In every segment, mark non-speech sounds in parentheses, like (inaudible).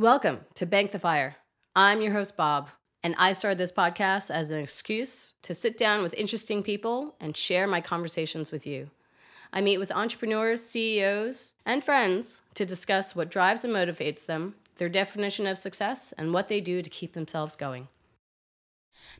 Welcome to Bank the Fire. I'm your host, Bob, and I started this podcast as an excuse to sit down with interesting people and share my conversations with you. I meet with entrepreneurs, CEOs, and friends to discuss what drives and motivates them, their definition of success, and what they do to keep themselves going.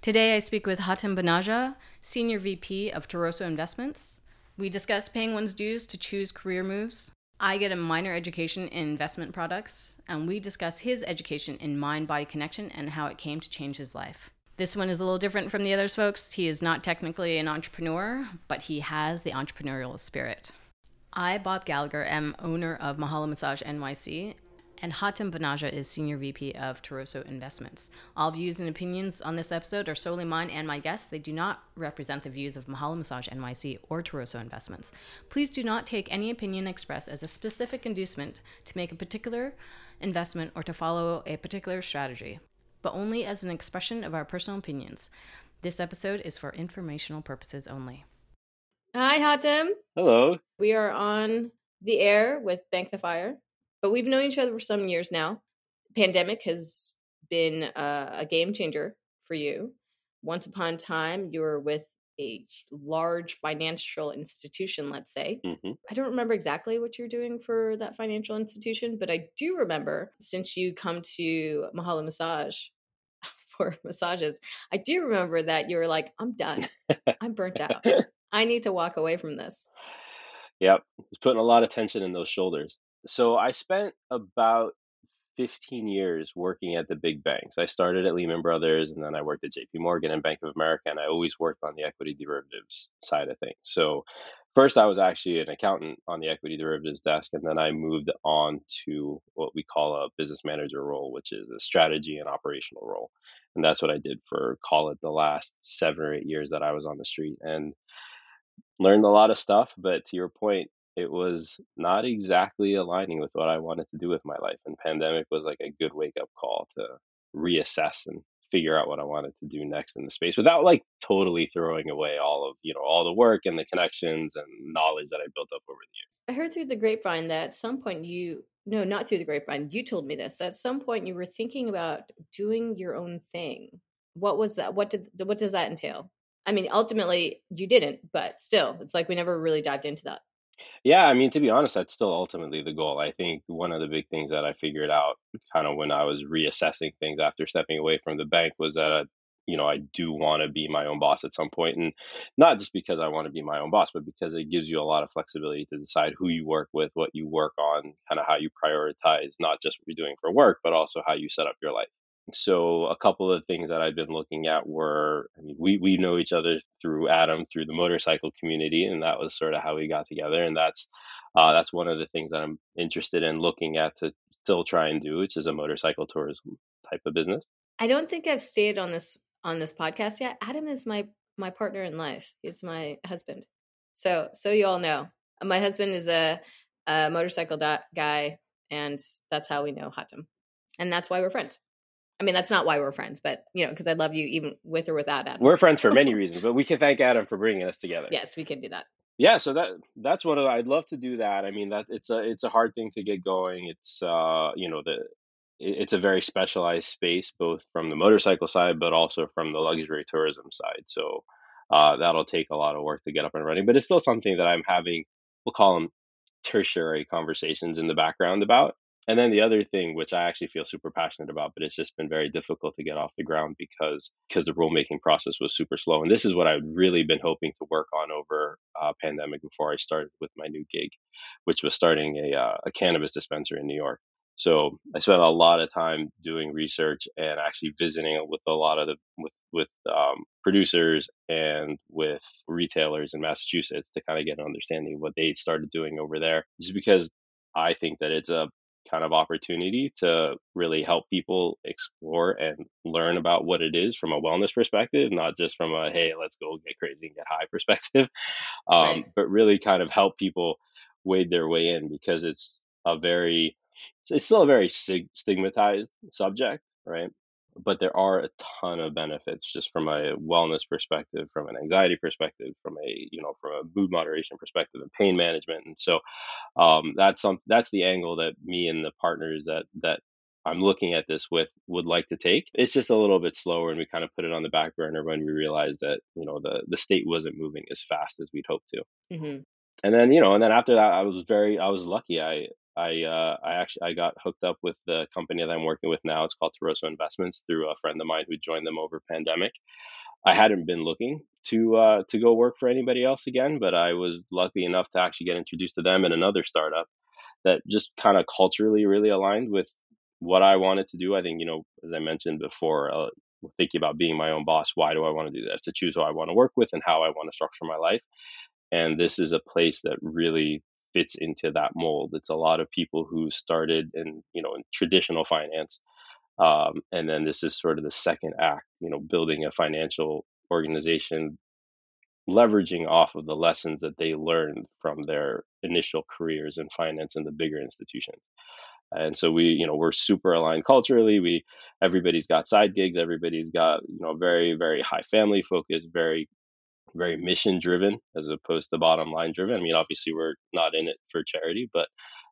Today, I speak with Hatim Banaja, Senior VP of Toroso Investments. We discuss paying one's dues to choose career moves. I get a minor education in investment products, and we discuss his education in mind body connection and how it came to change his life. This one is a little different from the others, folks. He is not technically an entrepreneur, but he has the entrepreneurial spirit. I, Bob Gallagher, am owner of Mahalo Massage NYC, and Hatim Banaja is Senior VP of Toroso Investments. All views and opinions on this episode are solely mine and my guests. They do not represent the views of Mahalo Massage NYC or Toroso Investments. Please do not take any opinion expressed as a specific inducement to make a particular investment or to follow a particular strategy but only as an expression of our personal opinions. This episode is for informational purposes only. Hi, Hatim. Hello. We are on the air with Bank the Fire, but we've known each other for some years now. Pandemic has been a, a game changer for you. Once upon a time, you were with a large financial institution, let's say. Mm-hmm. I don't remember exactly what you're doing for that financial institution, but I do remember since you come to Mahalo Massage (laughs) for massages, I do remember that you were like, I'm done. (laughs) I'm burnt out. (laughs) I need to walk away from this. Yep. It's putting a lot of tension in those shoulders. So I spent about 15 years working at the big banks. I started at Lehman Brothers and then I worked at JP Morgan and Bank of America, and I always worked on the equity derivatives side of things. So, first, I was actually an accountant on the equity derivatives desk, and then I moved on to what we call a business manager role, which is a strategy and operational role. And that's what I did for, call it, the last seven or eight years that I was on the street. And learned a lot of stuff, but to your point, it was not exactly aligning with what I wanted to do with my life. And pandemic was like a good wake up call to reassess and figure out what I wanted to do next in the space without like totally throwing away all of, you know, all the work and the connections and knowledge that I built up over the years. I heard through the grapevine that at some point you no, not through the grapevine. You told me this. At some point you were thinking about doing your own thing. What was that? What did what does that entail? I mean, ultimately you didn't, but still, it's like we never really dived into that. Yeah, I mean, to be honest, that's still ultimately the goal. I think one of the big things that I figured out kind of when I was reassessing things after stepping away from the bank was that, you know, I do want to be my own boss at some point, and not just because I want to be my own boss, but because it gives you a lot of flexibility to decide who you work with, what you work on, kind of how you prioritize, not just what you're doing for work, but also how you set up your life so a couple of things that I've been looking at were, I mean, we we know each other through Adam through the motorcycle community, and that was sort of how we got together. And that's uh, that's one of the things that I'm interested in looking at to still try and do, which is a motorcycle tourism type of business. I don't think I've stayed on this on this podcast yet. Adam is my my partner in life. He's my husband. So so you all know, my husband is a, a motorcycle guy, and that's how we know Hatim, and that's why we're friends. I mean, that's not why we're friends, but you know, because I love you even with or without Adam. We're friends for many (laughs) reasons, but we can thank Adam for bringing us together. Yes, we can do that. Yeah, so that that's one of I'd love to do that. I mean, that it's a it's a hard thing to get going. It's uh, you know, the it's a very specialized space, both from the motorcycle side, but also from the luxury tourism side. So uh, that'll take a lot of work to get up and running. But it's still something that I'm having. We'll call them tertiary conversations in the background about. And then the other thing, which I actually feel super passionate about, but it's just been very difficult to get off the ground because because the rulemaking process was super slow. And this is what I've really been hoping to work on over uh, pandemic before I started with my new gig, which was starting a, uh, a cannabis dispensary in New York. So I spent a lot of time doing research and actually visiting with a lot of the with with um, producers and with retailers in Massachusetts to kind of get an understanding of what they started doing over there. Just because I think that it's a kind of opportunity to really help people explore and learn about what it is from a wellness perspective, not just from a hey, let's go get crazy and get high (laughs) perspective, um, right. but really kind of help people wade their way in because it's a very it's still a very stigmatized subject, right? But there are a ton of benefits just from a wellness perspective from an anxiety perspective from a you know from a mood moderation perspective and pain management and so um, that's some that's the angle that me and the partners that that I'm looking at this with would like to take. It's just a little bit slower, and we kind of put it on the back burner when we realized that you know the the state wasn't moving as fast as we'd hoped to. Mm-hmm. And then you know, and then after that, I was very I was lucky. I I uh, I actually I got hooked up with the company that I'm working with now. It's called Toroso Investments through a friend of mine who joined them over pandemic. I hadn't been looking to uh, to go work for anybody else again, but I was lucky enough to actually get introduced to them and another startup that just kind of culturally really aligned with what I wanted to do. I think you know, as I mentioned before, uh, thinking about being my own boss. Why do I want to do this? To choose who I want to work with and how I want to structure my life. And this is a place that really fits into that mold. It's a lot of people who started in you know in traditional finance um, and then this is sort of the second act, you know, building a financial organization, leveraging off of the lessons that they learned from their initial careers in finance in the bigger institutions. And so we, you know, we're super aligned culturally. We, everybody's got side gigs. Everybody's got, you know, very, very high family focus, very, very mission driven as opposed to bottom line driven. I mean, obviously we're not in it for charity, but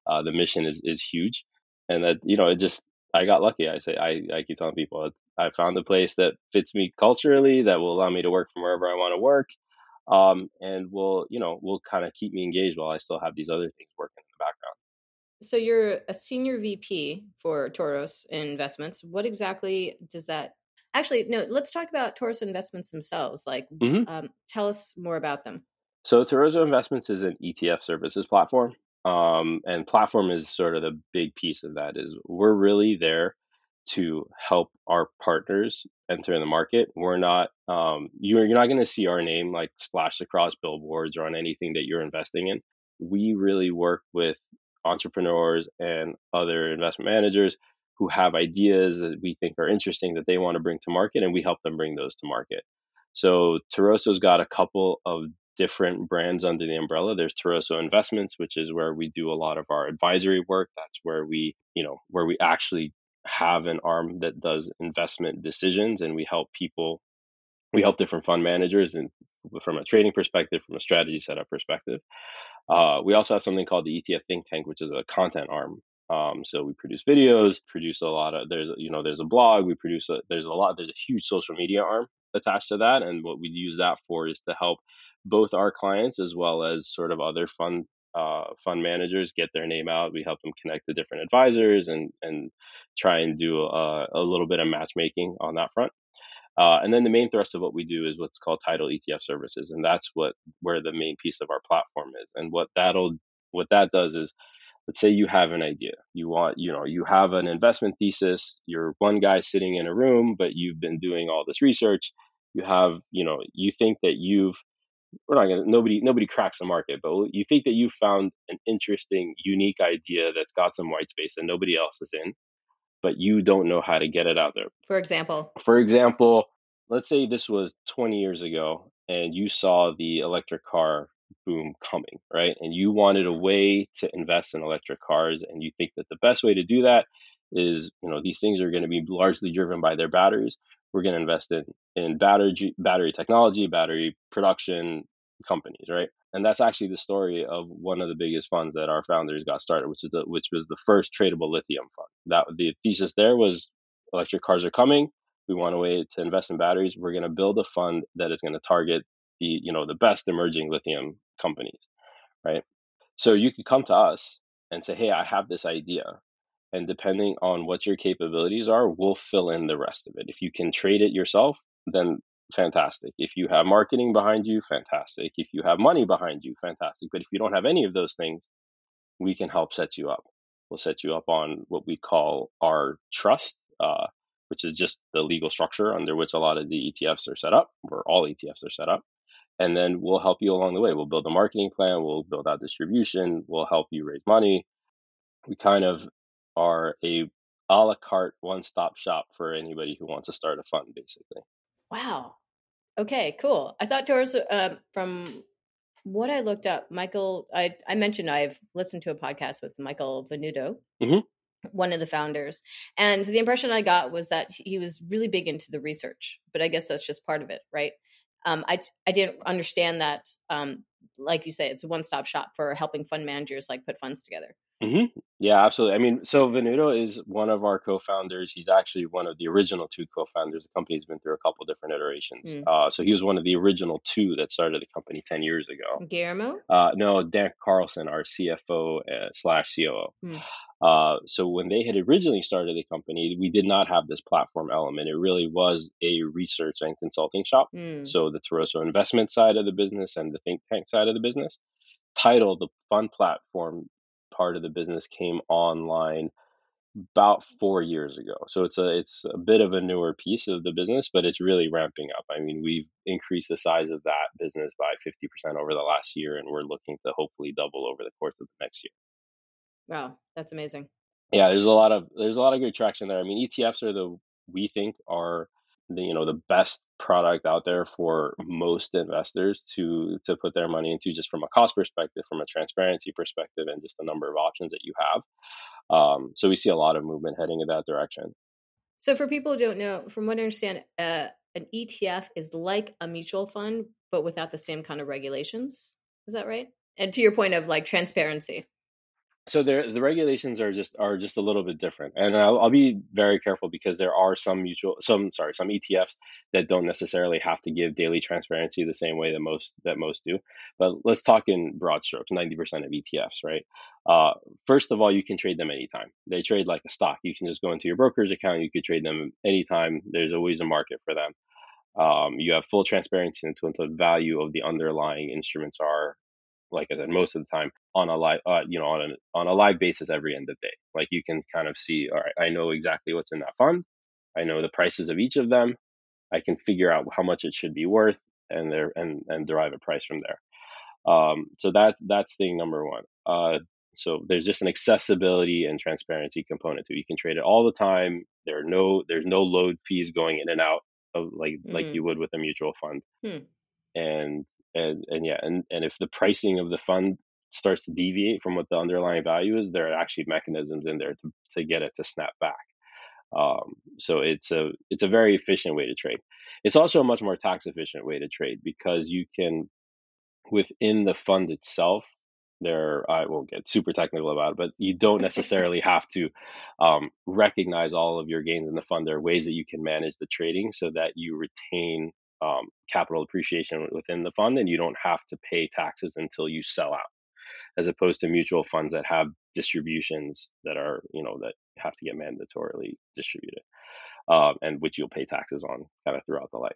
uh, the mission is is huge, and that you know it just I got lucky. I say I, I keep telling people I found a place that fits me culturally that will allow me to work from wherever I want to work, um, and will you know will kind of keep me engaged while I still have these other things working in the background. So you're a senior VP for Toros Investments. What exactly does that? Actually, no. Let's talk about Toros Investments themselves. Like, mm-hmm. um, tell us more about them. So Toroso Investments is an ETF services platform. Um, and platform is sort of the big piece of that is we're really there to help our partners enter in the market. We're not um, you're, you're not going to see our name like splashed across billboards or on anything that you're investing in. We really work with entrepreneurs and other investment managers who have ideas that we think are interesting that they want to bring to market, and we help them bring those to market. So Toroso's got a couple of different brands under the umbrella. There's Toroso Investments, which is where we do a lot of our advisory work. That's where we, you know, where we actually have an arm that does investment decisions and we help people we help different fund managers and from a trading perspective, from a strategy setup perspective. Uh, we also have something called the ETF Think Tank, which is a content arm. Um, so we produce videos, produce a lot of there's you know there's a blog, we produce a, there's a lot there's a huge social media arm attached to that, and what we use that for is to help both our clients as well as sort of other fund uh, fund managers get their name out. We help them connect to different advisors and and try and do a, a little bit of matchmaking on that front. Uh, and then the main thrust of what we do is what's called Tidal ETF services, and that's what where the main piece of our platform is. And what that'll what that does is, let's say you have an idea, you want you know you have an investment thesis, you're one guy sitting in a room, but you've been doing all this research. You have you know you think that you've we're not gonna nobody nobody cracks the market, but you think that you found an interesting, unique idea that's got some white space that nobody else is in, but you don't know how to get it out there. For example. For example, let's say this was 20 years ago and you saw the electric car boom coming, right? And you wanted a way to invest in electric cars and you think that the best way to do that is, you know, these things are going to be largely driven by their batteries we're going to invest in in battery battery technology, battery production companies, right? And that's actually the story of one of the biggest funds that our founders got started, which is the, which was the first tradable lithium fund. That the thesis there was electric cars are coming. We want a way to invest in batteries. We're going to build a fund that is going to target the you know the best emerging lithium companies, right? So you could come to us and say, hey, I have this idea and depending on what your capabilities are, we'll fill in the rest of it. If you can trade it yourself, then fantastic. If you have marketing behind you, fantastic. If you have money behind you, fantastic. But if you don't have any of those things, we can help set you up. We'll set you up on what we call our trust, uh, which is just the legal structure under which a lot of the ETFs are set up, or all ETFs are set up. And then we'll help you along the way. We'll build a marketing plan, we'll build out distribution, we'll help you raise money. We kind of are a a la carte one stop shop for anybody who wants to start a fund, basically. Wow. Okay, cool. I thought Doris, uh, from what I looked up, Michael, I, I mentioned I've listened to a podcast with Michael Venuto, mm-hmm. one of the founders. And the impression I got was that he was really big into the research, but I guess that's just part of it, right? Um, I, I didn't understand that, um, like you say, it's a one stop shop for helping fund managers like put funds together. Mm-hmm. Yeah, absolutely. I mean, so Venuto is one of our co-founders. He's actually one of the original two co-founders. The company's been through a couple different iterations. Mm. Uh, so he was one of the original two that started the company 10 years ago. Guillermo? Uh, no, Dan Carlson, our CFO uh, slash COO. Mm. (sighs) Uh, so when they had originally started the company, we did not have this platform element. It really was a research and consulting shop. Mm. So the Toroso investment side of the business and the think tank side of the business. Tidal, the fund platform part of the business came online about four years ago. So it's a it's a bit of a newer piece of the business, but it's really ramping up. I mean, we've increased the size of that business by 50% over the last year, and we're looking to hopefully double over the course of the next year. Wow, that's amazing. Yeah, there's a lot of there's a lot of good traction there. I mean, ETFs are the we think are the you know the best product out there for most investors to to put their money into just from a cost perspective from a transparency perspective and just the number of options that you have. Um, so we see a lot of movement heading in that direction. So for people who don't know from what i understand uh, an etf is like a mutual fund but without the same kind of regulations. Is that right? And to your point of like transparency so there the regulations are just are just a little bit different and I'll, I'll, be very careful because there are some mutual some sorry some etfs that don't necessarily have to give daily transparency the same way that most that most do but let's talk in broad strokes 90% of etfs right? Uh, first of all you can trade them anytime. They trade like a stock. You can just go into your broker's account you could trade them anytime. There's always a market for them. Um, you have full transparency into what the value of the underlying instruments are like I said, most of the time on a live, uh, you know, on a on a live basis every end of day. Like you can kind of see, all right, I know exactly what's in that fund. I know the prices of each of them. I can figure out how much it should be worth, and there and and derive a price from there. Um, so that that's thing number one. Uh, so there's just an accessibility and transparency component to it. You can trade it all the time. There are no there's no load fees going in and out of like mm. like you would with a mutual fund. Hmm. And and and yeah and and if the pricing of the fund starts to deviate from what the underlying value is there are actually mechanisms in there to, to get it to snap back. Um, so it's a it's a very efficient way to trade. It's also a much more tax efficient way to trade because you can within the fund itself there i won't get super technical about it but you don't (laughs) necessarily have to um, recognize all of your gains in the fund. There are ways that you can manage the trading so that you retain um, capital appreciation within the fund, and you don't have to pay taxes until you sell out, as opposed to mutual funds that have distributions that are, you know, that have to get mandatorily distributed, um, and which you'll pay taxes on kind of throughout the life.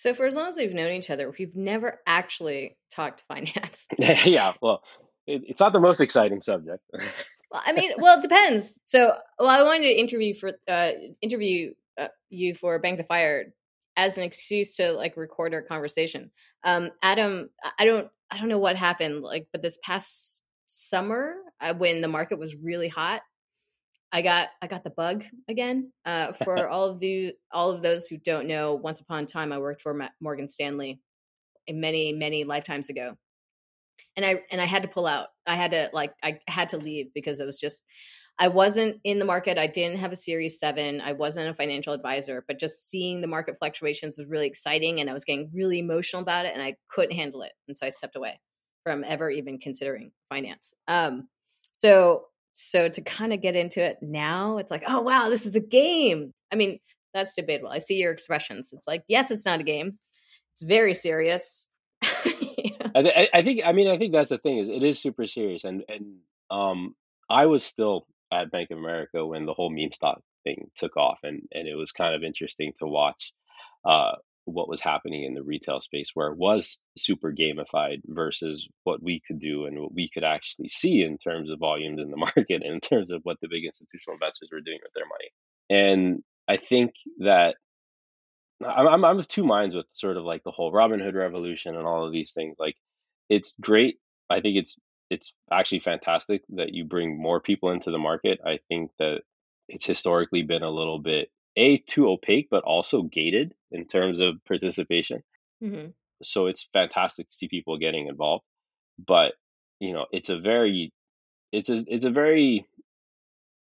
So, for as long as we've known each other, we've never actually talked (laughs) finance. (laughs) yeah, well, it, it's not the most exciting subject. (laughs) well, I mean, well, it depends. So, well, I wanted to interview for uh, interview uh, you for Bank the Fire as an excuse to like record our conversation. Um, Adam, I don't, I don't know what happened, like, but this past summer uh, when the market was really hot, I got, I got the bug again. Uh, (laughs) for all of the, all of those who don't know, once upon a time I worked for Morgan Stanley, many, many lifetimes ago, and I, and I had to pull out. I had to like, I had to leave because it was just I wasn't in the market. I didn't have a Series 7. I wasn't a financial advisor, but just seeing the market fluctuations was really exciting and I was getting really emotional about it and I couldn't handle it. And so I stepped away from ever even considering finance. Um, so so to kind of get into it now, it's like, oh wow, this is a game. I mean, that's debatable. I see your expressions. It's like, yes, it's not a game. It's very serious. (laughs) I, th- I, think. I mean, I think that's the thing is it is super serious, and and um, I was still at Bank of America when the whole meme stock thing took off, and and it was kind of interesting to watch uh, what was happening in the retail space, where it was super gamified versus what we could do and what we could actually see in terms of volumes in the (laughs) market and in terms of what the big institutional investors were doing with their money. And I think that I'm I'm of two minds with sort of like the whole Robinhood revolution and all of these things. Like, it's great. I think it's it's actually fantastic that you bring more people into the market. I think that it's historically been a little bit a too opaque, but also gated in terms of participation. Mm-hmm. So it's fantastic to see people getting involved, but you know it's a very it's a it's a very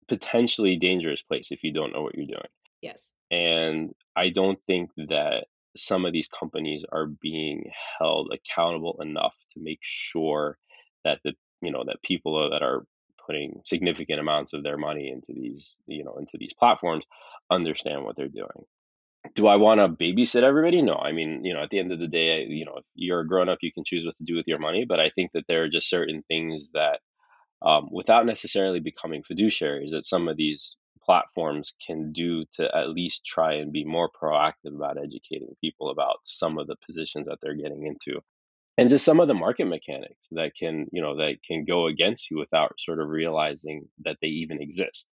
potentially dangerous place if you don't know what you're doing. Yes, and I don't think that some of these companies are being held accountable enough to make sure that the you know that people that are putting significant amounts of their money into these you know into these platforms understand what they're doing do I want to babysit everybody? No. I mean, you know, at the end of the day, you know, if you're a grown up, you can choose what to do with your money. But I think that there are just certain things that, um, without necessarily becoming fiduciaries, that some of these platforms can do to at least try and be more proactive about educating people about some of the positions that they're getting into and just some of the market mechanics that can you know that can go against you without sort of realizing that they even exist.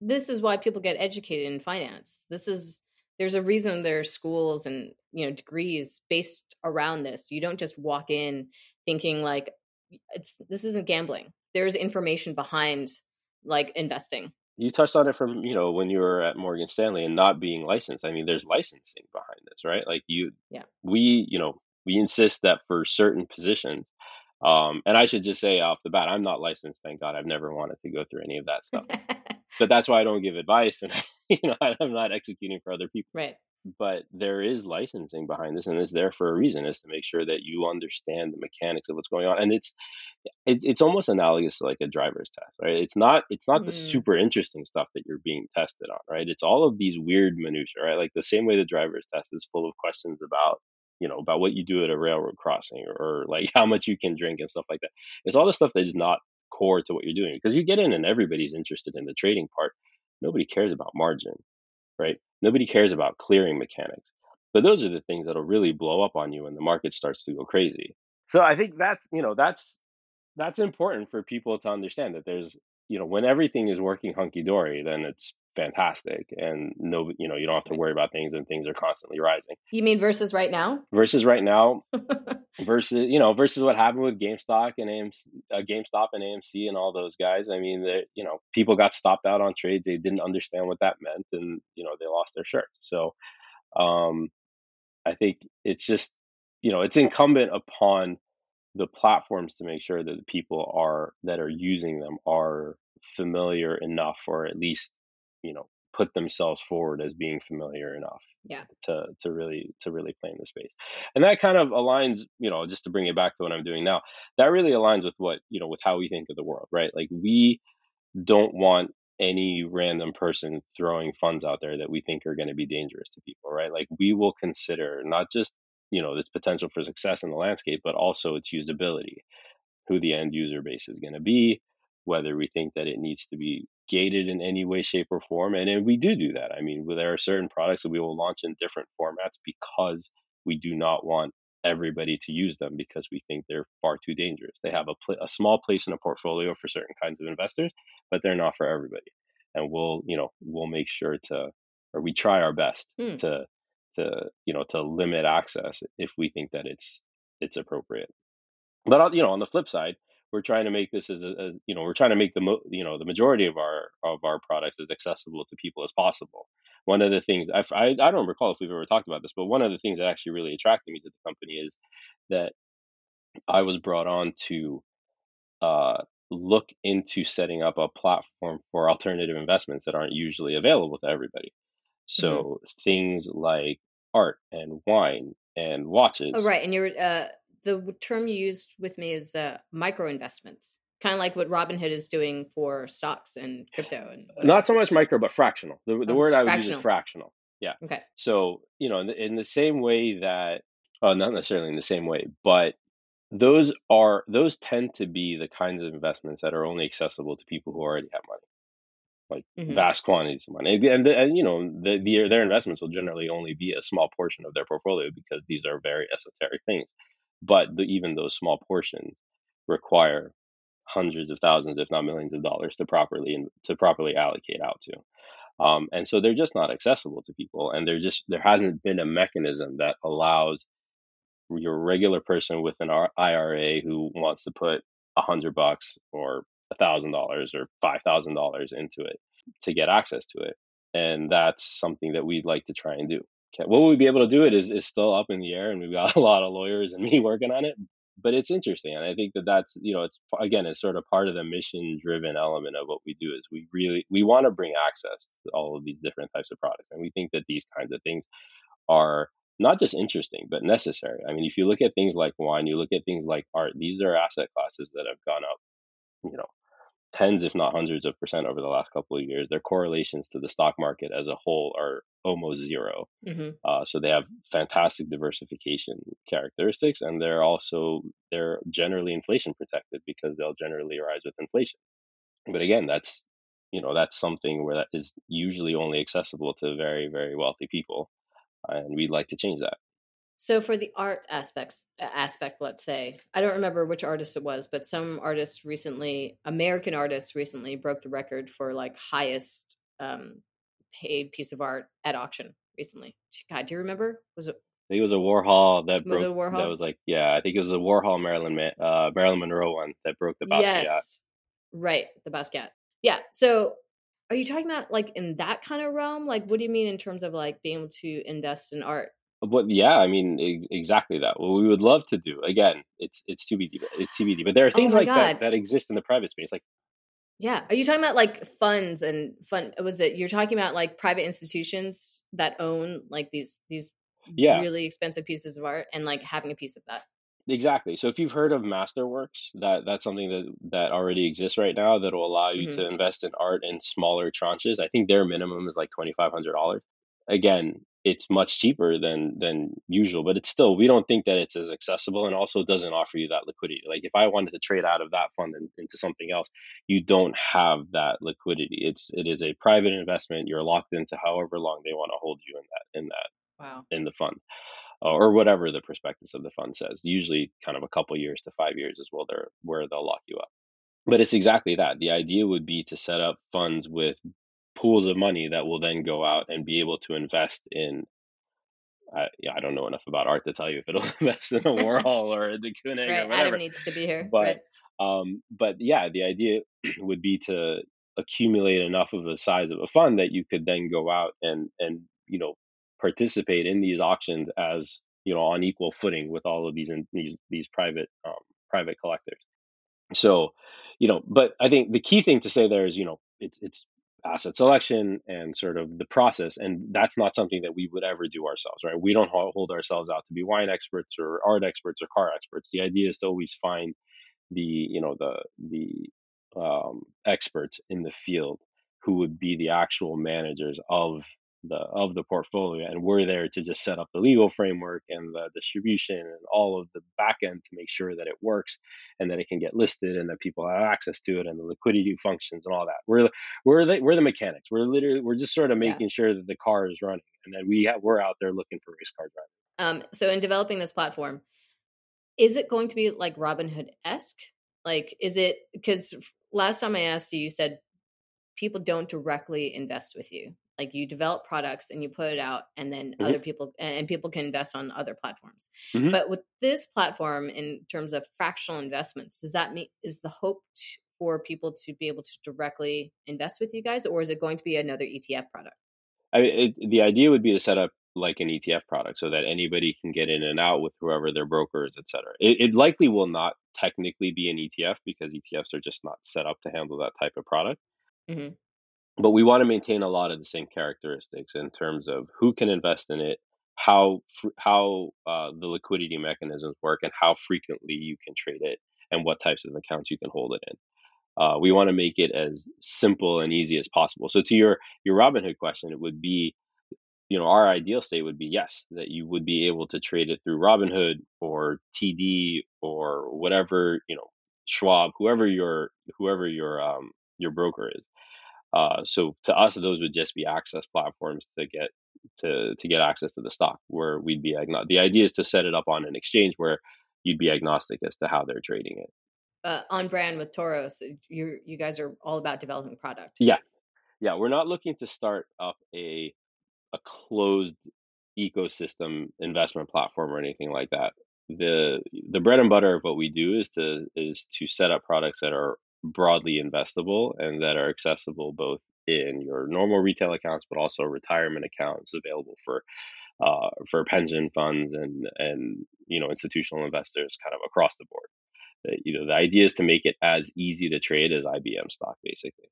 This is why people get educated in finance. This is there's a reason there are schools and you know degrees based around this. You don't just walk in thinking like it's this isn't gambling. There's information behind like investing. You touched on it from you know when you were at morgan stanley and not being licensed. I mean there's licensing behind this right? Like you yeah. we you know we insist that for certain positions um, and i should just say off the bat i'm not licensed thank god i've never wanted to go through any of that stuff (laughs) but that's why I don't give advice and (laughs) you know I'm not executing for other people. Right. But there is licensing behind this, and it's there for a reason. Is to make sure that you understand the mechanics of what's going on, and it's it, it's almost analogous to like a driver's test, right? It's not it's not mm. the super interesting stuff that you're being tested on, right? It's all of these weird minutia, right? Like the same way the driver's test is full of questions about you know about what you do at a railroad crossing or, or like (laughs) how much you can drink and stuff like that. It's all the stuff that is not core to what you're doing because you get in and everybody's interested in the trading part. Nobody cares about margin, right? Nobody cares about clearing mechanics. But those are the things that'll really blow up on you when the market starts to go crazy. So I think that's, you know, that's that's important for people to understand that there's, you know, when everything is working hunky dory, then it's fantastic and no you know you don't have to worry about things and things are constantly rising you mean versus right now versus right now (laughs) versus you know versus what happened with GameStop and AMC, uh, GameStop and AMC and all those guys. I mean, that you know people got stopped out on trades. They didn't understand what that meant, and you know they lost their shirts. So, um, I think it's just you know it's incumbent upon the platforms to make sure that the people are that are using them are familiar enough, or at least you know put themselves forward as being familiar enough yeah. to to really to really play in the space. And that kind of aligns you know just to bring it back to what i'm doing now that really aligns with what you know with how we think of the world right? Like we don't want any random person throwing funds out there that we think are going to be dangerous to people right? Like we will consider not just you know this potential for success in the landscape but also its usability who the end user base is going to be whether we think that it needs to be gated in any way, shape, or form. And, and we do do that. I mean, there are certain products that we will launch in different formats because we do not want everybody to use them because we think they're far too dangerous. They have a, pl- a small place in a portfolio for certain kinds of investors, but they're not for everybody. And we'll, you know, we'll make sure to, or we try our best hmm. to, to, you know, to limit access if we think that it's, it's appropriate. But you know, on the flip side, we're trying to make this as, a, as you know we're trying to make the mo- you know the majority of our of our products as accessible to people as possible one of the things I, I, I don't recall if we've ever talked about this but one of the things that actually really attracted me to the company is that i was brought on to uh, look into setting up a platform for alternative investments that aren't usually available to everybody mm-hmm. so mm-hmm. things like art and wine and watches oh right and you're uh the term you used with me is uh, micro investments, kind of like what Robinhood is doing for stocks and crypto. And not so much micro, but fractional. The, the oh, word I would use is fractional. Yeah. Okay. So you know, in the, in the same way that, well, not necessarily in the same way, but those are those tend to be the kinds of investments that are only accessible to people who already have money like mm-hmm. vast quantities of money and, and you know the, the, their investments will generally only be a small portion of their portfolio because these are very esoteric things but the, even those small portions require hundreds of thousands, if not millions of dollars to properly to properly allocate out to. Um, and so they're just not accessible to people, and there just there hasn't been a mechanism that allows your regular person with an IRA who wants to put a hundred bucks or a thousand dollars or five thousand dollars into it to get access to it. And that's something that we'd like to try and do. Will we be able to do it is, is still up in the air, and we've got (laughs) a lot of lawyers and me working on it. But it's interesting, and I think that that's you know it's again it's sort of part of the mission driven element of what we do is we really we want to bring access to all of these different types of products, and we think that these kinds of things are not just interesting but necessary. I mean, if you look at things like wine, you look at things like art; these are asset classes that have gone up, you know, tens, if not hundreds of percent over the last couple of years. Their correlations to the stock market as a whole are almost 0 hmm Uh, so they have fantastic diversification characteristics, and they're also they're generally inflation protected because they'll generally rise with inflation. But again, that's you know that's something where that is usually only accessible to very very wealthy people, and we'd like to change that. So for the art aspects aspect, let's say I don't remember which artist it was, but some artist recently, American artist recently broke the record for like highest um, paid piece of art at auction recently. God, do you remember? Was it I think it was a Warhol that was it broke. a Warhol? That was like yeah, I think it was a Warhol Marilyn uh, Marilyn Monroe one that broke the Basquiat. Yes, right, the Basquiat. Yeah. So are you talking about like in that kind of realm? Like, what do you mean in terms of like being able to invest in art? But yeah, I mean ex- exactly that. What we would love to do again, it's it's TBD, it's TBD. But there are Oh things my like that that exist in the private space. Like Yeah. Are you talking about like funds and fund? Was it you're talking about like private institutions that own like these these yeah, really expensive pieces of art and like having a piece of that? exactly. So if you've heard of Masterworks, that that's something that that already exists right now that will allow you Mhm. to invest in art in smaller tranches. I think their minimum is like twenty five hundred dollars. Again, it's much cheaper than than usual, but it's still we don't think that it's as accessible and also doesn't offer you that liquidity. Like if I wanted to trade out of that fund and, into something else, you don't have that liquidity. It's it is a private investment. You're locked into however long they want to hold you in that in that Wow. in the fund uh, or whatever the prospectus of the fund says. Usually, kind of a couple years to five years is where they're where they'll lock you up. But it's exactly that. The idea would be to set up funds with pools of money that will then go out and be able to invest in. I yeah, I don't know enough about art to tell you if it'll (laughs) invest in a (laughs) Warhol or a de Kooning or Right. whatever. Adam needs to be here. But right. um, but yeah, the idea (clears throat) would be to accumulate enough of a size of a fund that you could then go out and and you know participate in these auctions as you know on equal footing with all of these in, these these private um, private collectors. So, you know, but I think the key thing to say there is you know it's it's asset selection and sort of the process, and that's not something that we would ever do ourselves, right? We don't hold ourselves out to be wine experts or art experts or car experts. The idea is to always find the you know the the um, experts in the field who would be the actual managers of the of the portfolio and we're there to just set up the legal framework and the distribution and all of the back end to make sure that it works and that it can get listed and that people have access to it and the liquidity functions and all that we're we're the, we're the mechanics we're literally we're just sort of Yeah. making sure that the car is running and then we have, we're out there looking for race car drivers Um, so in developing this platform, is it going to be like Robinhood esque? Like, is it because last time I asked you, you said people don't directly invest with you. Like you develop products and you put it out, and then Mhm. other people and people can invest on other platforms. Mhm. But with this platform, in terms of fractional investments, does that mean is the hope t- for people to be able to directly invest with you guys, or is it going to be another ETF product? I mean, it, the idea would be to set up like an ETF product so that anybody can get in and out with whoever their broker is, et cetera. It, it likely will not technically be an ETF because ETFs are just not set up to handle that type of product. Mhm. But we want to maintain a lot of the same characteristics in terms of who can invest in it, how how uh, the liquidity mechanisms work, and how frequently you can trade it, and what types of accounts you can hold it in. Uh, we want to make it as simple and easy as possible. So to your your Robinhood question, it would be, you know, our ideal state would be yes, that you would be able to trade it through Robinhood or TD or whatever, you know, Schwab, whoever your whoever your um your broker is. Uh, so to us, those would just be access platforms to get to to get access to the stock, where we'd be agnostic. The idea is to set it up on an exchange where you'd be agnostic as to how they're trading it. Uh, on brand with Toros, you you guys are all about developing product. Yeah, yeah, we're not looking to start up a a closed ecosystem investment platform or anything like that. The the bread and butter of what we do is to is to set up products that are broadly investable and that are accessible both in your normal retail accounts but also retirement accounts available for uh, for pension funds and and you know institutional investors kind of across the board. The- you know the idea is to make it as easy to trade as IBM stock basically.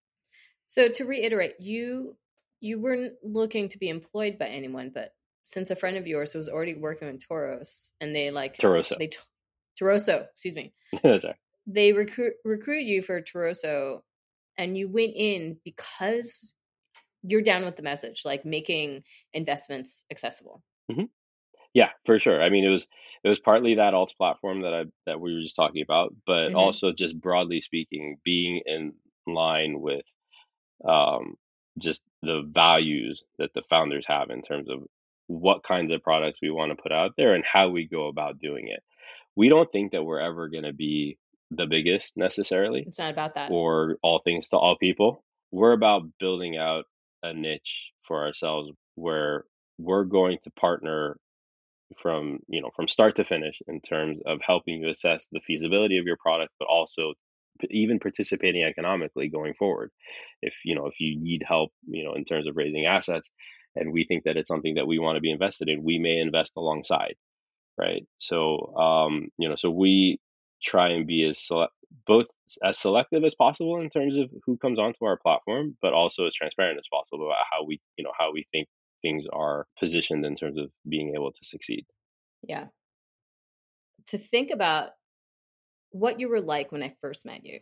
So to reiterate, you you weren't looking to be employed by anyone, but since a friend of yours was already working with Toros, and they like Toroso. they t- Toroso, excuse me. (laughs) they recruit recruited you for Toroso and you went in because you're down with the message, like making investments accessible. Mm-hmm. Yeah, for sure. I mean, it was it was partly that alts platform that I that we were just talking about, but mm-hmm. also just broadly speaking, being in line with um, just the values that the founders have in terms of what kinds of products we want to put out there and how we go about doing it. We don't think that we're ever going to be the biggest necessarily. It's not about that. Or all things to all people. We're about building out a niche for ourselves where we're going to partner from you know from start to finish in terms of helping you assess the feasibility of your product but also even participating economically going forward if you know if you need help you know in terms of raising assets and we think that it's something that we want to be invested in we may invest alongside right so um you know so we try and be as sele- both as selective as possible in terms of who comes onto our platform but also as transparent as possible about how we you know how we think things are positioned in terms of being able to succeed yeah to think about what you were like when I first met you.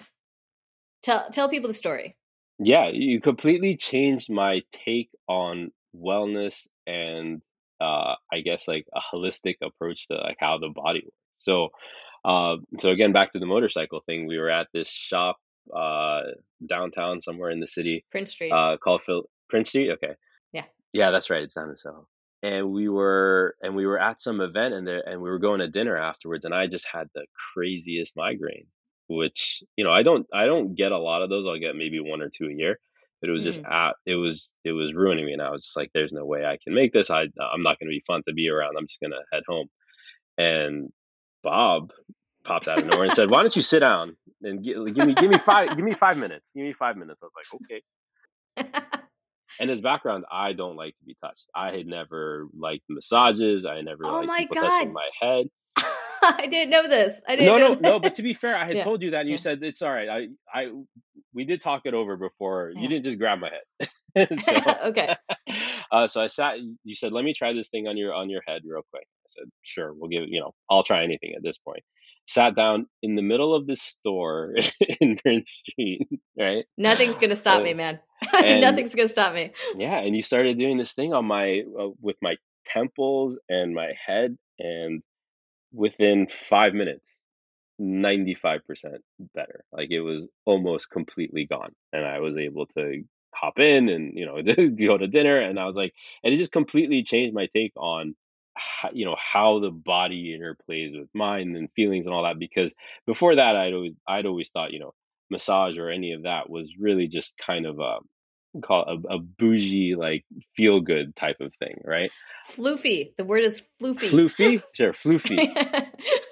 Tell tell people the story. Yeah, you completely changed my take on wellness and uh, I guess like a holistic approach to like how the body works. So, uh, so again, back to the motorcycle thing, we were at this shop uh, downtown somewhere in the city, Prince Street, uh, called Phil- Prince Street. Okay, yeah, yeah, that's right. It's down in Soho and we were and we were at some event and there and we were going to dinner afterwards and I just had the craziest migraine which you know I don't I don't get a lot of those I'll get maybe one or two a year but it was just mm. at it was it was ruining me and I was just like there's no way I can make this I I'm not going to be fun to be around I'm just going to head home and Bob popped out of nowhere and said why don't you sit down and give, give me give me five give me 5 minutes give me 5 minutes I was like okay (laughs) and his background, I don't like to be touched. I had never liked massages. I never oh liked my God. my head. (laughs) I didn't know this. I didn't. No, no, this. no. But to be fair, I had (laughs) yeah. told you that, and you yeah. said it's all right. I, I, we did talk it over before. Yeah. You didn't just grab my head. (laughs) so, (laughs) okay. (laughs) Uh, so I sat. You said, "Let me try this thing on your on your head real quick." I said, "Sure, we'll give. You know, I'll try anything at this point." Sat down in the middle of the store in Prince Street. Right. Nothing's gonna stop me, man. Nothing's gonna stop me. Yeah, and you started doing this thing on my uh, with my temples and my head, and within five minutes, ninety five percent better. Like it was almost completely gone, and I was able to hop in and you know (laughs) go to dinner, and I was like, and it just completely changed my take on how, you know how the body interplays with mind and feelings and all that because before that i'd always i'd always thought you know massage or any of that was really just kind of a call a, a bougie like feel good type of thing, right? Floofy. The word is floofy. Floofy, sure, floofy.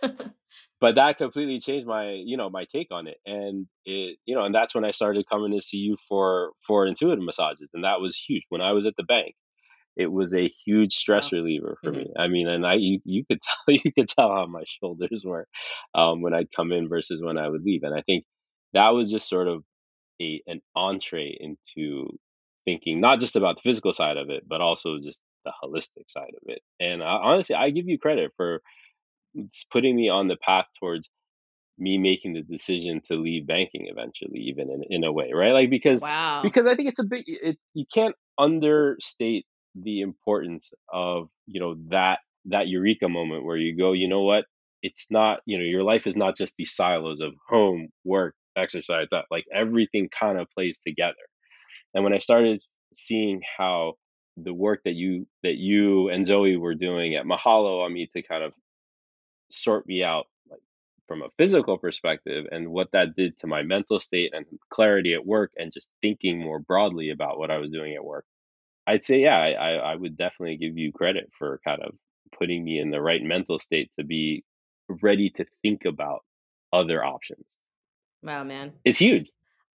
(laughs) (laughs) but that completely changed my you know my take on it and it you know and that's when i started coming to see you for for intuitive massages and that was huge when i was at the bank it was a huge stress wow. reliever for mm-hmm. me i mean and i you, you could (laughs) tell you could tell how my shoulders were um, when i'd come in versus when i would leave and i think that was just sort of a an entree into thinking not just about the physical side of it, but also just the holistic side of it. And I, honestly, I give you credit for putting me on the path towards me making the decision to leave banking eventually, even in, in a way, right? Like because wow. because I think it's a big it, you can't understate the importance of you know that that eureka moment where you go, you know what? It's not you know your life is not just these silos of home, work, exercise that like everything kind of plays together and when i started seeing how the work that you that you and zoe were doing at mahalo on me to kind of sort me out like from a physical perspective and what that did to my mental state and clarity at work and just thinking more broadly about what i was doing at work i'd say yeah i i would definitely give you credit for kind of putting me in the right mental state to be ready to think about other options Wow, man. It's huge.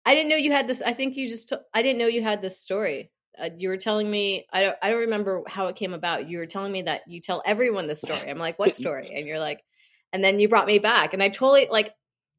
I didn't know you had this. I think you just, t- I didn't know you had this story. Uh, you were telling me, I don't, I don't remember how it came about. You were telling me that you tell everyone this story. I'm like, what (laughs) story? And you're like, and then you brought me back. And I totally, like,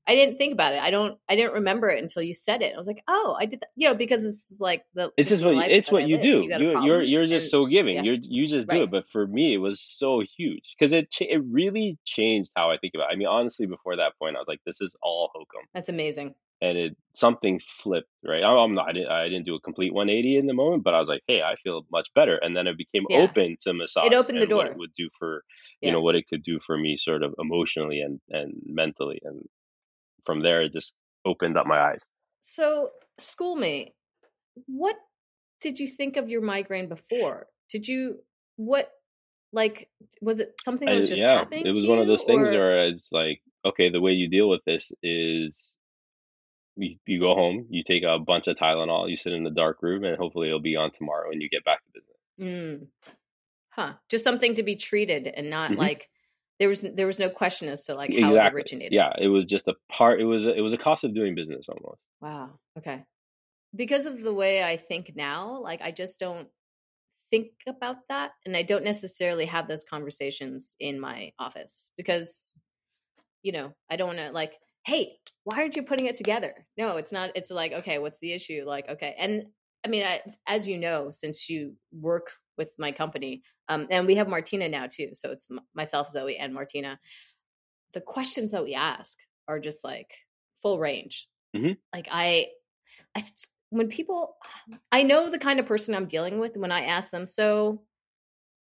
I didn't think about it. I don't. I didn't remember it until you said it. I was like, "Oh, I did that." You know, because it's like the. It's just what it's what you do. You are you're, you're just and, so giving. Yeah. You're you just do right. it. But for me, it was so huge because it it really changed how I think about. It. I mean, honestly, before that point, I was like, "This is all hokum." That's amazing. And it something flipped right I- i'm not I didn't, I didn't do a complete 180 in the moment but i was like hey i feel much better and then it became Yeah. open to massage It opened the and what it door. would do for Yeah. you know what it could do for me sort of emotionally and and mentally and from there it just opened up my eyes So, schoolmate, what did you think of your migraine before? Did you what like was it something that was just yeah happening it was one of you those things or where it's like okay the way you deal with this is you, you go home you take a bunch of tylenol you sit in the dark room and hopefully it'll be on tomorrow and you get back to business Mm. Huh. Just something to be treated and not Mhm. like there was there was no question as to like how it originated. yeah it was just a part it was a, it was a cost of doing business almost Wow. Okay. Because of the way I think now, like I just don't think about that and I don't necessarily have those conversations in my office because you know, I don't want to like, "Hey, why aren't you putting it together?" No, it's not it's like, "Okay, what's the issue?" Like, "Okay." And I mean, I, as you know, since you work with my company, um and we have Martina now too, so it's m- myself, Zoe and Martina. The questions that we ask are just like full range. Mhm. Like I, when people I know the kind of person I'm dealing with when I ask them, "So,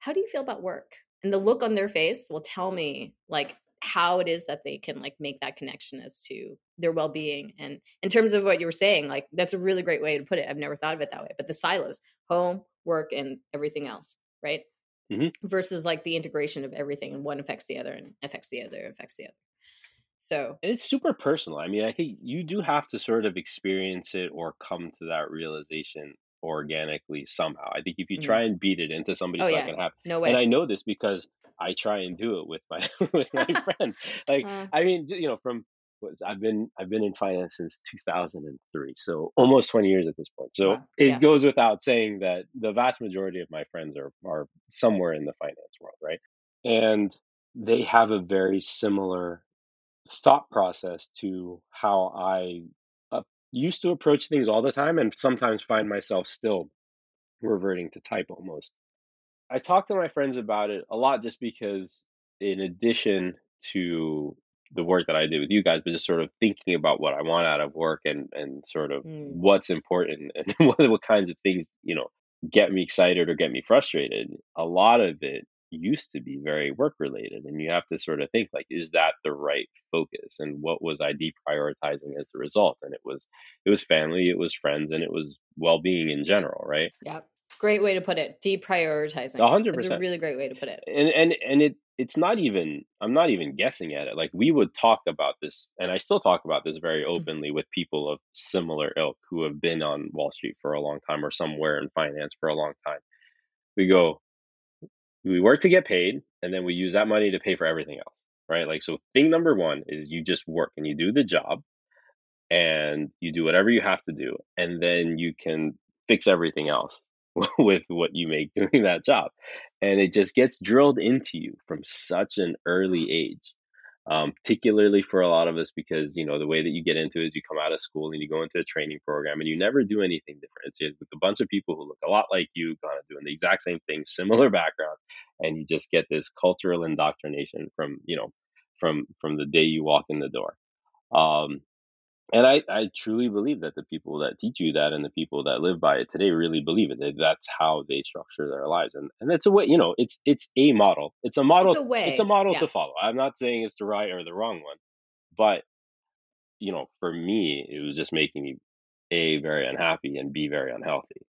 how do you feel about work?" And the look on their face will tell me like how it is that they can like make that connection as to their well-being and in terms of what you were saying like that's a really great way to put it i've never thought of it that way but the silos home work and everything else right Mhm. versus like the integration of everything and one affects the other and affects the other affects the other so And it's super personal i mean i think you do have to sort of experience it or come to that realization organically somehow i think if you Mm. try and beat it into somebody oh it's yeah to happen no way and I know this because I try and do it with my (laughs) with my (laughs) friends. Like, Uh, I mean, you know, from I've been I've been in finance since 2003, so almost 20 years at this point. So wow it yeah goes without saying that the vast majority of my friends are are somewhere in the finance world, right? And they have a very similar thought process to how I uh, used to approach things all the time, and sometimes find myself still reverting to type almost. I talk to my friends about it a lot just because, in addition to the work that I do with you guys, but just sort of thinking about what I want out of work and and sort of Mm. what's important and (laughs) what what kinds of things you know get me excited or get me frustrated. A lot of it used to be very work related, and you have to sort of think like, is that the right focus, and what was I deprioritizing as a result? And it was it was family, it was friends, and it was well being in general, right? yeah great way to put it A deprioritizing. Hundred it's a percent. really great way to put it. And and and it it's not even i'm not even guessing at it. Like we would talk about this and i still talk about this very Mm. openly with people of similar ilk who have been on wall street for a long time or somewhere in finance for a long time. We go we work to get paid and then we use that money to pay for everything else right? Like so thing number one is you just work and you do the job and you do whatever you have to do and then you can fix everything else (laughs) with what you make doing that job. And it just gets drilled into you from such an early age um, particularly for a lot of us because you know the way that you get into it is you come out of school and you go into a training program and you never do anything different. It's with a bunch of people who look a lot like you kind of doing the exact same thing similar (laughs) background and you just get this cultural indoctrination from you know from from the day you walk in the door. Um, and I, I truly believe that the people that teach you that and the people that live by it today really believe it. That that's how they structure their lives. And and that's a way, you know, it's it's a model. It's a it's model a it's a model yeah to follow. I'm not saying it's the right or the wrong one, but you know, for me, it was just making me A very unhappy and B very unhealthy.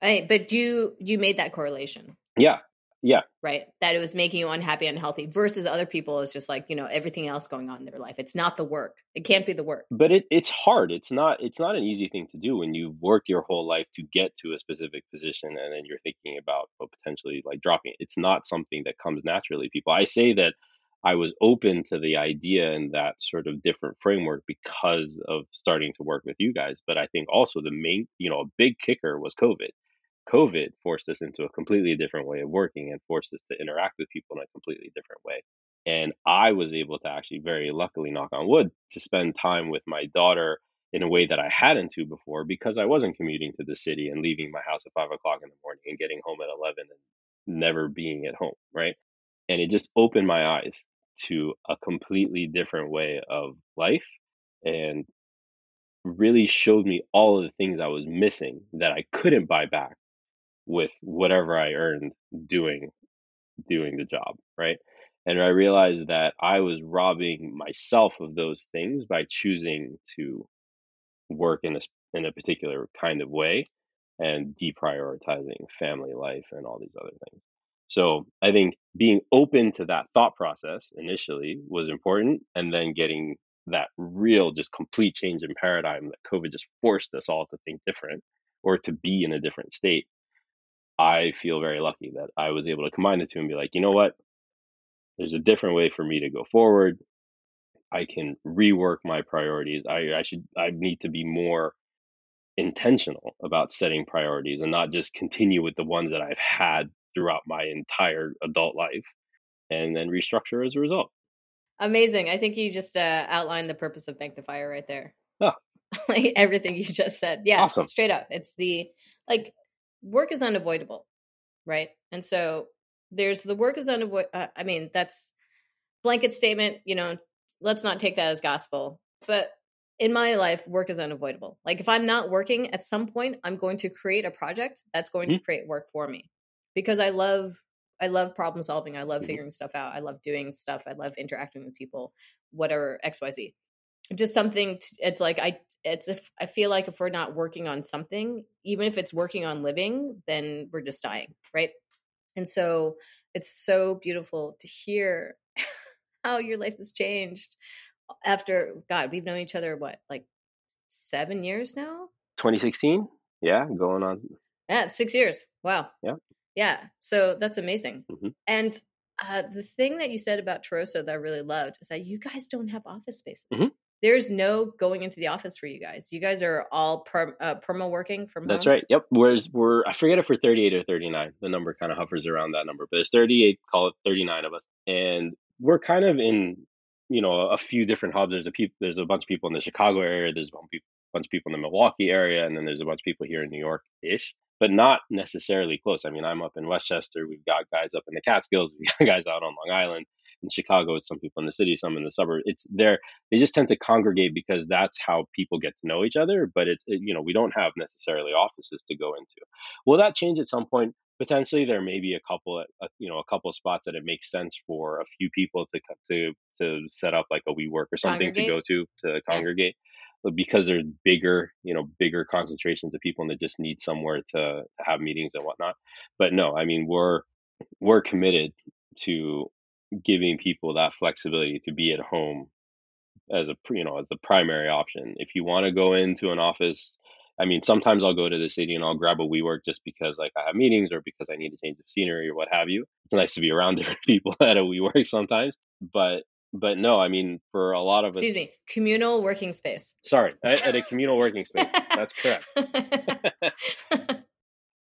Hey, but you you made that correlation Yeah. Yeah. right that it was making you unhappy unhealthy versus other people is just like you know everything else going on in their life it's not the work it can't be the work But it it's hard. It's not it's not an easy thing to do when you work your whole life to get to a specific position and then you're thinking about well, potentially like dropping it. It's not something that comes naturally. People I say that I was open to the idea and that sort of different framework because of starting to work with you guys. But I think also the main, you know, a big kicker was COVID. COVID forced us into a completely different way of working and forced us to interact with people in a completely different way. And I was able to actually, very luckily, knock on wood, to spend time with my daughter in a way that I hadn't to before because I wasn't commuting to the city and leaving my house at five o'clock in the morning and getting home at 11 and never being at home. Right. And it just opened my eyes to a completely different way of life. And really showed me all of the things I was missing that I couldn't buy back with whatever I earned doing doing the job, right? And I realized that I was robbing myself of those things by choosing to work in a in a particular kind of way and deprioritizing family life and all these other things. So I think being open to that thought process initially was important, and then getting that real, just complete change in paradigm that COVID just forced us all to think different or to be in a different state. I feel very lucky that I was able to combine the two and be like, you know what? There's a different way for me to go forward. I can rework my priorities. I, I should I need to be more intentional about setting priorities and not just continue with the ones that I've had throughout my entire adult life and then restructure as a result. Amazing. I think you just uh, outlined the purpose of Bank the Fire right there. Oh. (laughs) like everything you just said. Yeah. Awesome. Straight up. It's the like work is unavoidable, right? And so there's the work is unavoidable. Uh, I mean, that's blanket statement, you know, let's not take that as gospel. But in my life, work is unavoidable. Like if I'm not working at some point, I'm going to create a project that's going mm-hmm. to create work for me because I love I love problem solving. I love mm-hmm. figuring stuff out. I love doing stuff. I love interacting with people, whatever XYZ. Just something t- it's like I it's if I feel like if we're not working on something, even if it's working on living, then we're just dying, right? And so it's so beautiful to hear (laughs) how your life has changed after God, we've known each other what, like seven years now? 2016. Yeah, going on. Yeah, six years. Wow. Yeah. Yeah. So that's amazing. Mm-hmm. And uh, the thing that you said about Toroso that I really loved is that you guys don't have office spaces. Mm-hmm. There's no going into the office for you guys. You guys are all per, uh, perma working from That's home? right. Yep. Whereas we're, I forget if we're 38 or 39. The number kind of hovers around that number, but it's 38, call it 39 of us. And we're kind of in you know a few different hubs. There's a people. There's a bunch of people in the Chicago area. There's a bunch of people in the Milwaukee area, and then there's a bunch of people here in New York ish, but not necessarily close. I mean, I'm up in Westchester. We've got guys up in the Catskills. (laughs) We've got guys out on Long Island. In Chicago, it's some people in the city, some in the suburbs. It's there. They just tend to congregate because that's how people get to know each other. But it's it, you know we don't have necessarily offices to go into. Will that change at some point? potentially there may be a couple uh, you know a couple spots that it makes sense for a few people to to to set up like a WeWork or something to go to to congregate but because there's bigger you know bigger concentrations of people and they just need somewhere to, to have meetings and whatnot but no i mean we're we're committed to giving people that flexibility to be at home as a you know as the primary option if you want to go into an office I mean, sometimes I'll go to the city and I'll grab a WeWork just because like I have meetings or because I need a change of scenery or what have you. It's nice to be around (laughs) different people at a WeWork sometimes, but but no, I mean, for a lot of excuse us, me, communal working space. Sorry, at, at a (laughs) communal working space. That's correct. (laughs)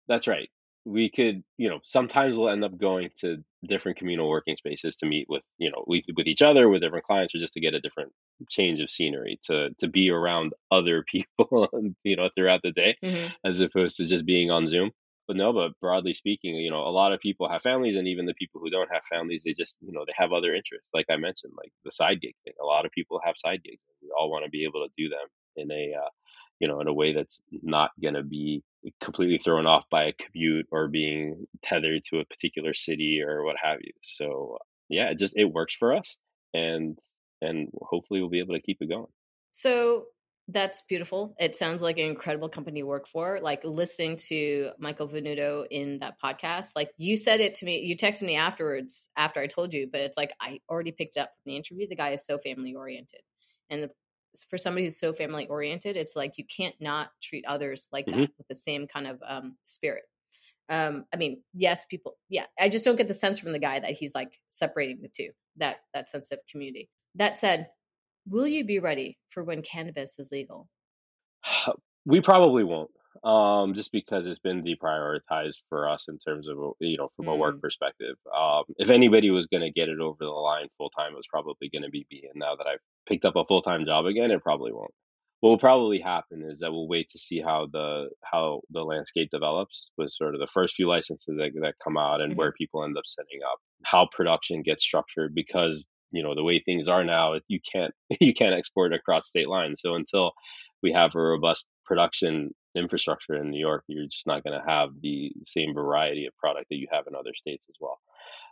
That's right we could you know sometimes we'll end up going to different communal working spaces to meet with you know with, with each other with different clients or just to get a different change of scenery to to be around (laughs) other people (laughs) you know throughout the day mm-hmm. as opposed to just being on zoom but no but broadly speaking you know a lot of people have families and even the people who don't have families they just you know they have other interests like i mentioned like the side gig thing a lot of people have side gigs we all want to be able to do them in a uh, you know in a way that's not going to be completely thrown off by a commute or being tethered to a particular city or what have you. So yeah, it just it works for us, and and hopefully we'll be able to keep it going. So that's beautiful. It sounds like an incredible company to work for. Like listening to Michael Venuto in that podcast, like you said it to me, you texted me afterwards after I told you, but it's like I already picked up from the interview. The guy is so family oriented. And the for somebody who's so family oriented, it's like you can't not treat others like mm-hmm. that with the same kind of um, spirit. Um, I mean, yes, people, yeah. I just don't get the sense from the guy that he's like separating the two. That that sense of community. That said, will you be ready for when cannabis is legal? (sighs) We probably won't um, just because it's been deprioritized for us in terms of you know from a work mm. perspective. Um, if anybody was going to get it over the line full time, it was probably going to be me. And now that I've picked up a full time job again, it probably won't. What will probably happen is that we'll wait to see how the how the landscape develops with sort of the first few licenses that, that come out and mm-hmm. where people end up setting up, how production gets structured because you know the way things are now, you can't (laughs) you can't export across state lines. So until we have a robust production infrastructure in New York, you're just not going to have the same variety of product that you have in other states as well.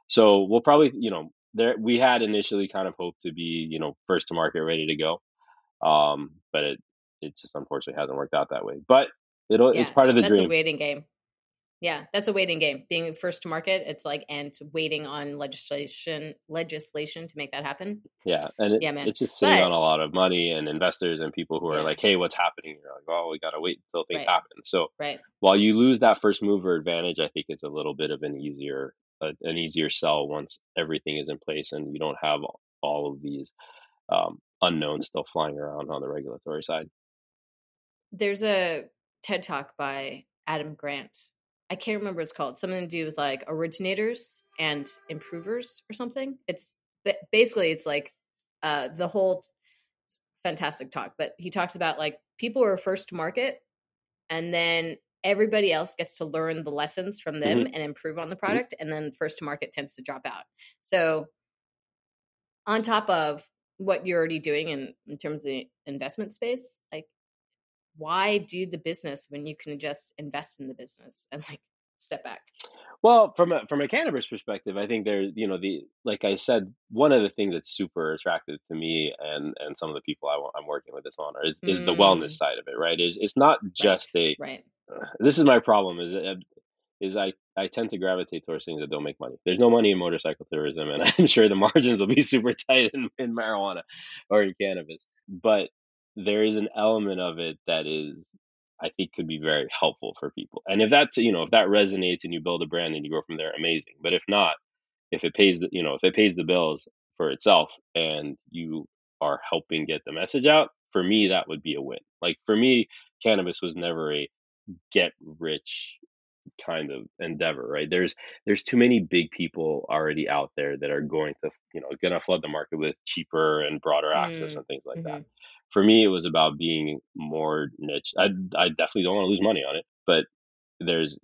So we'll probably, you know, there we had initially kind of hoped to be, you know, first to market, ready to go, um, but it it just unfortunately hasn't worked out that way. But it'll Yeah, it's part of the that's a waiting game. Yeah, that's a waiting game. Being first to market, it's like and waiting on legislation legislation to make that happen. Yeah, and it, Yeah, man. it's just sitting But on a lot of money and investors and people who are yeah, like, "Hey, what's happening?" You're like, "Oh, we gotta wait until things right, happen." So right. while you lose that first mover advantage, I think it's a little bit of an easier a, an easier sell once everything is in place and you don't have all all of these um, unknowns still flying around on the regulatory side. There's a TED talk by Adam Grant. I can't remember what it's called. Something to do with like originators and improvers or something. It's basically it's like uh the whole fantastic talk, but he talks about like people are first to market and then everybody else gets to learn the lessons from them hmm and improve on the hmm product and then first to market tends to drop out. So on top of what you're already doing in, in terms of the investment space, like why do the business when you can just invest in the business and like step back? Well, from a from a cannabis perspective, I think there's you know the like I said, one of the things that's super attractive to me and and some of the people I, I'm working with this on is is the wellness Mm, side of it, right? Is it's not right, just a right. (sighs) this is my problem is that is I I tend to gravitate towards things that don't make money. There's no money in motorcycle tourism, and (laughs) I'm sure the margins will be (laughs) super tight in, in marijuana or in cannabis. But there is an element of it that is I think could be very helpful for people. And if that you know if that resonates and you build a brand and you go from there, amazing. But if not, if it pays the you know if it pays the bills for itself and you are helping get the message out, for me that would be a win. Like for me, cannabis was never a get rich kind of endeavor, right? There's there's too many big people already out there that are going to, you know, to flood the market with cheaper and broader access Mm, and things like that. For me, it was about being more niche. I I definitely don't want to lose money on it, but there's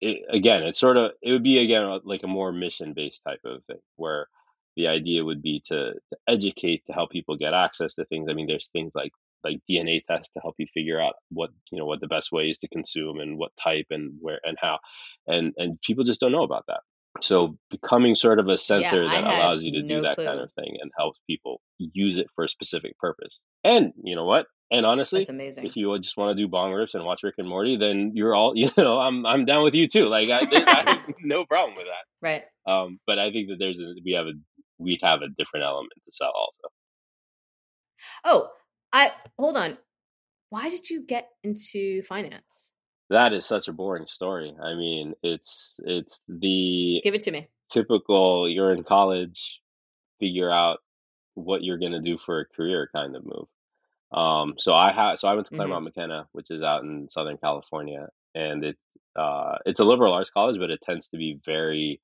it, again, it's sort of it would be again like a more mission based type of thing where the idea would be to, to educate to help people get access to things. I mean, there's things like like DNA tests to help you figure out what you know what the best way is to consume and what type and where and how, and and people just don't know about that. So becoming sort of a center I that allows you to do no that kind of thing and helps people use it for a specific purpose. And you know what? And honestly, if you just want to do bong rips and watch Rick and Morty, then you're all (laughs) you know. I'm I'm down with you too. Like I, I (laughs) no problem with that. Right. Um, but I think that there's a we have a we have a different element to sell also. Oh, I hold on. Why did you get into finance? That is such a boring story. I mean, it's it's the Give it to me. typical you're in college, figure out what you're gonna do for a career kind of move. Um, so I had so I went to hmm Claremont McKenna, which is out in Southern California, and it uh, it's a liberal arts college, but it tends to be very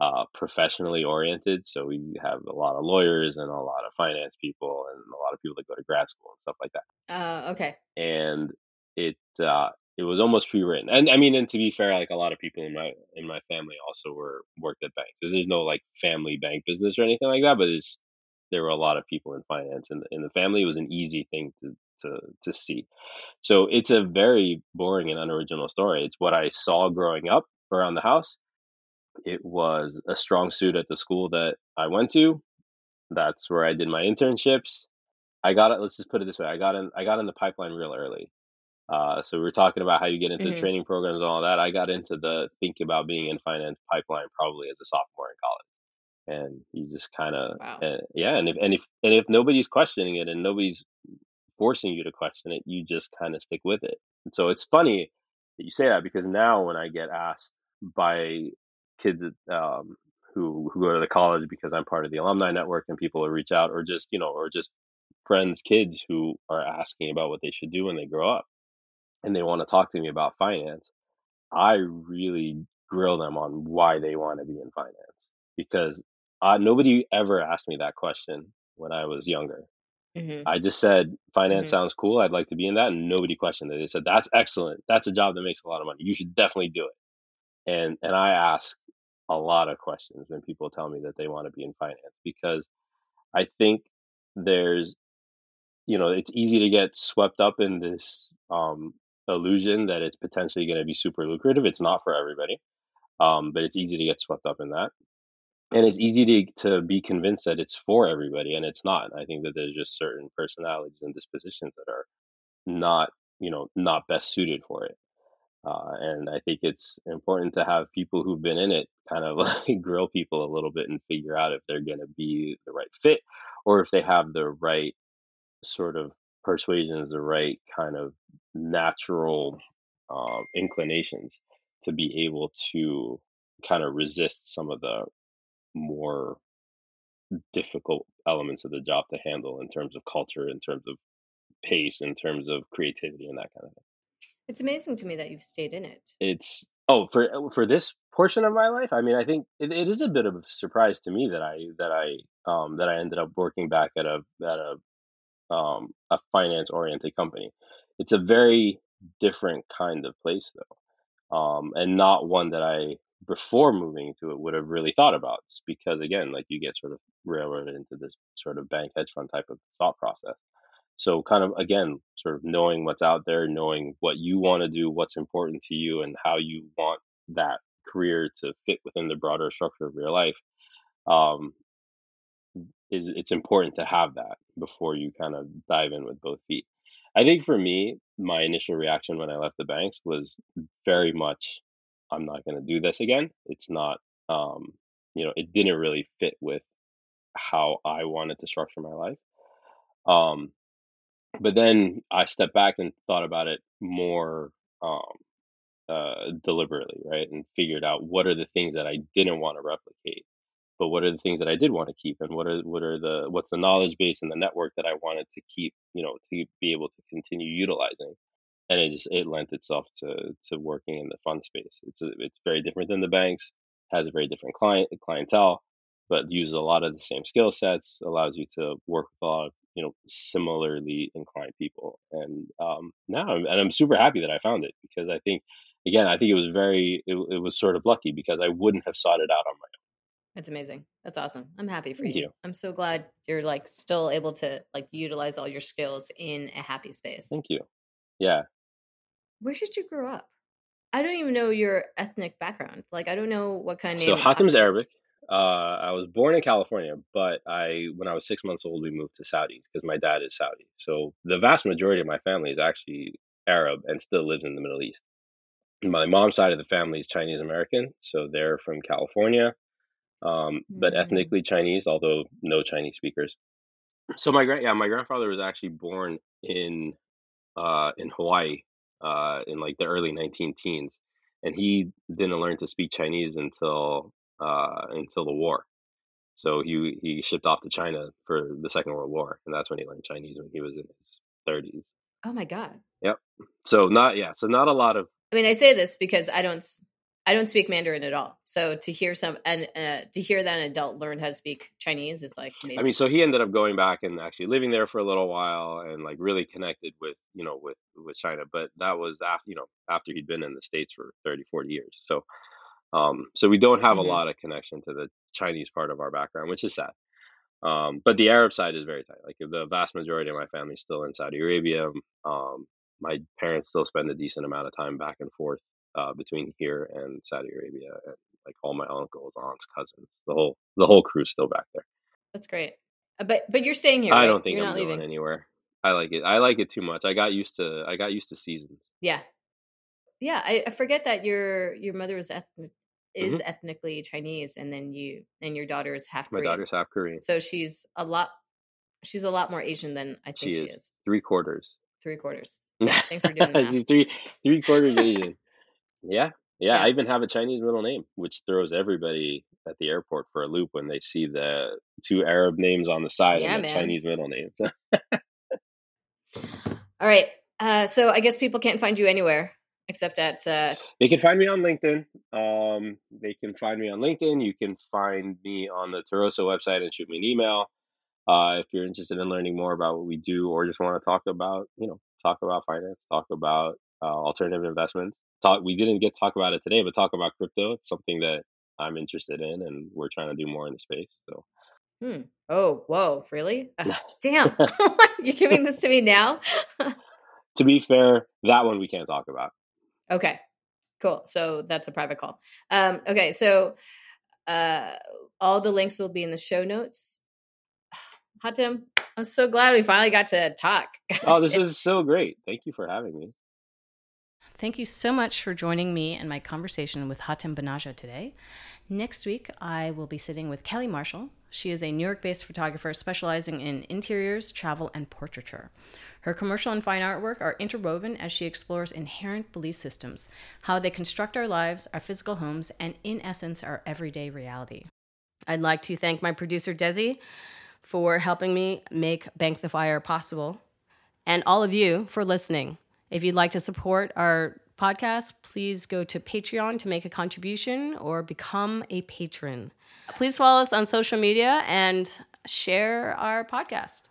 uh, professionally oriented. So we have a lot of lawyers and a lot of finance people and a lot of people that go to grad school and stuff like that. Uh, okay. And it uh, it was almost pre-written. And I mean, and to be fair, like a lot of people in my in my family also were worked at banks. There's no like family bank business or anything like that, but there were a lot of people in finance in the, in the family. It was an easy thing to to to see. So it's a very boring and unoriginal story. It's what I saw growing up around the house. It was a strong suit at the school that I went to. That's where I did my internships. I got it. Let's just put it this way: I got in. I got in the pipeline real early. Uh, so we were talking about how you get into the hmm training programs and all that. I got into the think about being in finance pipeline probably as a sophomore in college, and you just kind of Wow. uh, yeah. And if and if and if nobody's questioning it and nobody's forcing you to question it, you just kind of stick with it. And so it's funny that you say that because now when I get asked by kids um, who who go to the college because I'm part of the alumni network and people will reach out or just you know or just friends kids who are asking about what they should do when they grow up and they want to talk to me about finance, I really grill them on why they want to be in finance because uh, nobody ever asked me that question when I was younger. hmm I just said finance hmm sounds cool. I'd like to be in that, and nobody questioned it. They said that's excellent. That's a job that makes a lot of money. You should definitely do it. And and I ask a lot of questions when people tell me that they want to be in finance because I think there's you know it's easy to get swept up in this um, illusion that it's potentially going to be super lucrative. It's not for everybody, um, but it's easy to get swept up in that, and it's easy to to be convinced that it's for everybody, and it's not. I think that there's just certain personalities and dispositions that are not you know not best suited for it. Uh, and I think it's important to have people who've been in it kind of (laughs) like grill people a little bit and figure out if they're going to be the right fit or if they have the right sort of persuasions, the right kind of natural um, inclinations to be able to kind of resist some of the more difficult elements of the job to handle in terms of culture, in terms of pace, in terms of creativity, and that kind of thing. It's amazing to me that you've stayed in it. It's oh for for this portion of my life. I mean, I think it, it is a bit of a surprise to me that I that I um that I ended up working back at a at a um a finance oriented company. It's a very different kind of place though, um, and not one that I before moving to it would have really thought about because again like you get sort of railroaded into this sort of bank hedge fund type of thought process so kind of again, sort of knowing what's out there, knowing what you want to do, what's important to you, and how you want that career to fit within the broader structure of your life. Um, is it's important to have that before you kind of dive in with both feet. I think for me, my initial reaction when I left the banks was very much, I'm not going to do this again. It's not, um, you know, it didn't really fit with how I wanted to structure my life. Um, but then I stepped back and thought about it more um, uh, deliberately, right? And figured out what are the things that I didn't want to replicate, but what are the things that I did want to keep, and what are what are the what's the knowledge base and the network that I wanted to keep, you know, to be able to continue utilizing. And it just it lent itself to to working in the fund space. It's a, it's very different than the banks, has a very different client clientele, but uses a lot of the same skill sets, allows you to work with a lot of you know similarly inclined people and um now I'm, and i'm super happy that i found it because i think again i think it was very it, it was sort of lucky because i wouldn't have sought it out on my own that's amazing. That's awesome. I'm happy for you. you. i'm so glad you're like still able to like utilize all your skills in a happy space. Thank you. Yeah. Where did you grow up? I don't even know your ethnic background. Like i don't know what kind of so hatim's arabic. Uh, I was born in California, but I, when I was six months old, we moved to Saudi because my dad is Saudi. So the vast majority of my family is actually Arab and still lives in the Middle East. My mom's side of the family is Chinese American, so they're from California, um, but Mm. ethnically Chinese, although no Chinese speakers. So my grand, yeah, my grandfather was actually born in uh, in Hawaii uh, in like the early 19 teens, and he didn't learn to speak Chinese until uh, until the war. So he he shipped off to China for the Second World War, and that's when he learned Chinese when he was in his 30s. oh my god Yep. So not yeah, so not a lot of i mean i say this because i don't s- i don't speak mandarin at all so to hear some and uh, to hear that an adult learn how to speak chinese is like amazing I mean, so he ended up going back and actually living there for a little while and like really connected with, you know, with with China, but that was after, you know, after he'd been in the States for 30, 40 years. So um so we don't have Mhm. a lot of connection to the Chinese part of our background, which is sad. Um, but the Arab side is very tight. Like the vast majority of my family is still in Saudi Arabia. Um, my parents still spend a decent amount of time back and forth uh, between here and Saudi Arabia, and like all my uncles, aunts, cousins, the whole the whole crew's still back there. that's great Uh, but but you're staying here I right? don't think you're I'm not going leaving anywhere. I like it. I like it too much. I got used to. I got used to seasons. yeah yeah I, I forget that your your mother is ethnic is Mhm. ethnically chinese and then you and your daughter is half My Korean. daughter's half Korean. so she's a lot she's a lot more asian than i She think is, she is three quarters. three quarters (laughs) Thanks for doing that. She's three three quarters Asian. Yeah, yeah. Yeah. I even have a Chinese middle name, which throws everybody at the airport for a loop when they see the two Arab names on the side Yeah, and the man. Chinese middle name. all right uh so i guess people can't find you anywhere except at uh they can find me on LinkedIn. Um, they can find me on LinkedIn. You can find me on the Toroso website and shoot me an email. Uh, if you're interested in learning more about what we do or just want to talk about, you know, talk about finance, talk about uh, alternative investments. Talk. We didn't get to talk about it today, but talk about crypto. It's something that I'm interested in, and we're trying to do more in the space. So Hmm. Oh, whoa, really? Uh, (laughs) damn. (laughs) You're giving this to me now? (laughs) to be fair, that one we can't talk about. Okay. Cool. So that's a private call. Um, okay, so uh all the links will be in the show notes. (sighs) Hatim, I'm so glad we finally got to talk. Oh, this is so great. Thank you for having me. Thank you so much for joining me and my conversation with Hatim Banaja today. Next week, I will be sitting with Kelly Marshall. She is a New York based photographer specializing in interiors, travel, and portraiture. Her commercial and fine artwork are interwoven as she explores inherent belief systems, how they construct our lives, our physical homes, and in essence, our everyday reality. I'd like to thank my producer, Desi, for helping me make Bank the Fire possible, and all of you for listening. If you'd like to support our podcast, please go to Patreon to make a contribution or become a patron. Please follow us on social media and share our podcast.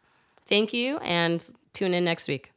Thank you and tune in next week.